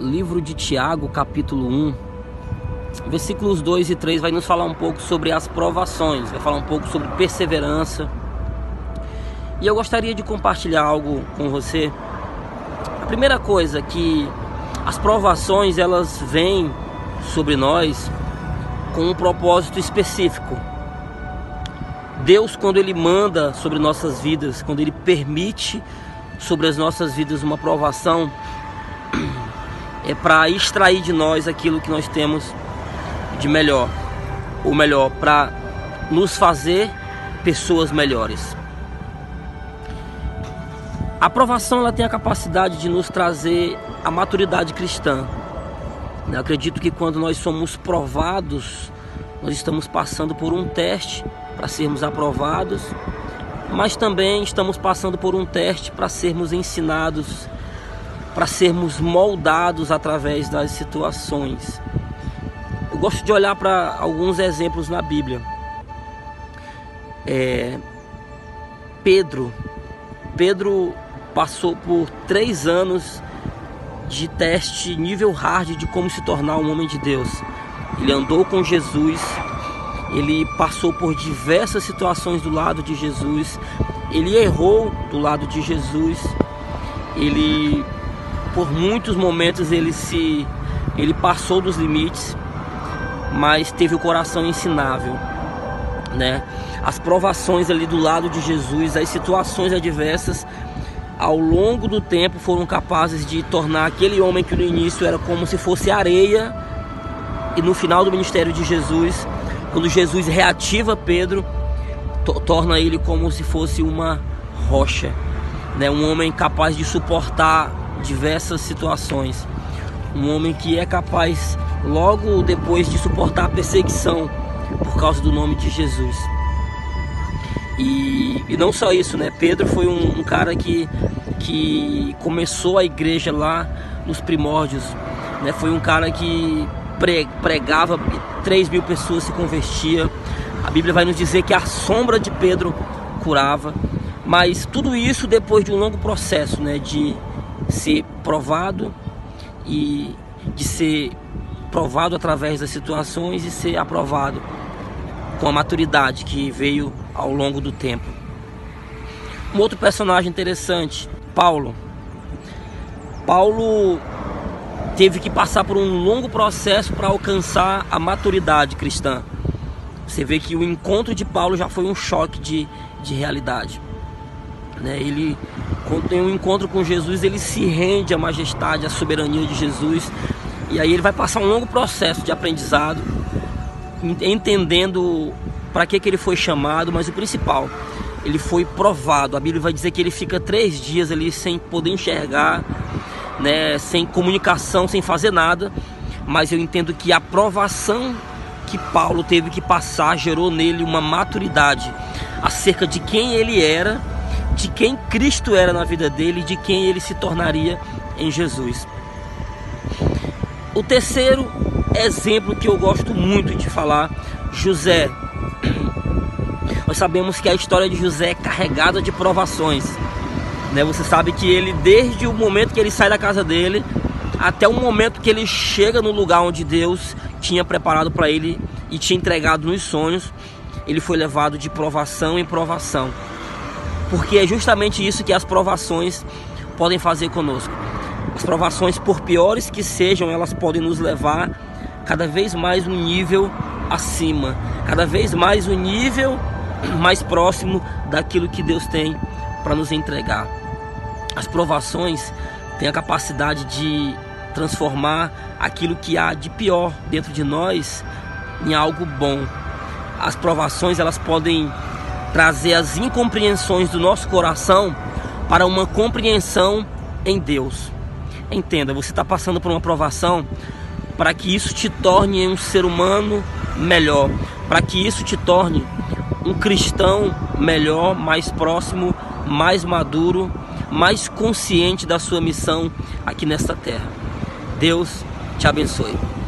livro de Tiago, capítulo 1, versículos 2 e 3 vai nos falar um pouco sobre as provações, vai falar um pouco sobre perseverança. E eu gostaria de compartilhar algo com você. A primeira coisa que as provações elas vêm sobre nós com um propósito específico. Deus, quando Ele manda sobre nossas vidas, quando Ele permite sobre as nossas vidas uma provação, é para extrair de nós aquilo que nós temos de melhor, ou melhor, para nos fazer pessoas melhores. A aprovação ela tem a capacidade de nos trazer a maturidade cristã. Eu acredito que quando nós somos provados, nós estamos passando por um teste para sermos aprovados, mas também estamos passando por um teste para sermos ensinados para sermos moldados através das situações. Eu gosto de olhar para alguns exemplos na Bíblia. É, Pedro, Pedro passou por três anos de teste nível hard de como se tornar um homem de Deus. Ele andou com Jesus, ele passou por diversas situações do lado de Jesus, ele errou do lado de Jesus, ele por muitos momentos ele se ele passou dos limites, mas teve o coração ensinável, né? As provações ali do lado de Jesus, as situações adversas ao longo do tempo foram capazes de tornar aquele homem que no início era como se fosse areia e no final do ministério de Jesus, quando Jesus reativa Pedro, torna ele como se fosse uma rocha, né? Um homem capaz de suportar diversas situações. Um homem que é capaz, logo depois de suportar a perseguição por causa do nome de Jesus. E, e não só isso, né? Pedro foi um, um cara que, que começou a igreja lá nos primórdios. Né? Foi um cara que pregava, 3 mil pessoas se convertia. A Bíblia vai nos dizer que a sombra de Pedro curava. Mas tudo isso depois de um longo processo né, de ser provado e de ser provado através das situações e ser aprovado com a maturidade que veio ao longo do tempo. Um outro personagem interessante, Paulo. Paulo teve que passar por um longo processo para alcançar a maturidade cristã. Você vê que o encontro de Paulo já foi um choque de, de realidade. Né? Ele, quando tem um encontro com Jesus, ele se rende à majestade, à soberania de Jesus. E aí ele vai passar um longo processo de aprendizado, entendendo para que, que ele foi chamado, mas o principal, ele foi provado. A Bíblia vai dizer que ele fica três dias ali sem poder enxergar, né, sem comunicação, sem fazer nada. Mas eu entendo que a provação que Paulo teve que passar gerou nele uma maturidade acerca de quem ele era de quem Cristo era na vida dele, de quem ele se tornaria em Jesus. O terceiro exemplo que eu gosto muito de falar, José. Nós sabemos que a história de José é carregada de provações. Né? Você sabe que ele, desde o momento que ele sai da casa dele, até o momento que ele chega no lugar onde Deus tinha preparado para ele e tinha entregado nos sonhos, ele foi levado de provação em provação porque é justamente isso que as provações podem fazer conosco. As provações, por piores que sejam, elas podem nos levar cada vez mais um nível acima, cada vez mais um nível mais próximo daquilo que Deus tem para nos entregar. As provações têm a capacidade de transformar aquilo que há de pior dentro de nós em algo bom. As provações elas podem trazer as incompreensões do nosso coração para uma compreensão em Deus. Entenda, você está passando por uma provação para que isso te torne um ser humano melhor, para que isso te torne um cristão melhor, mais próximo, mais maduro, mais consciente da sua missão aqui nesta terra. Deus te abençoe.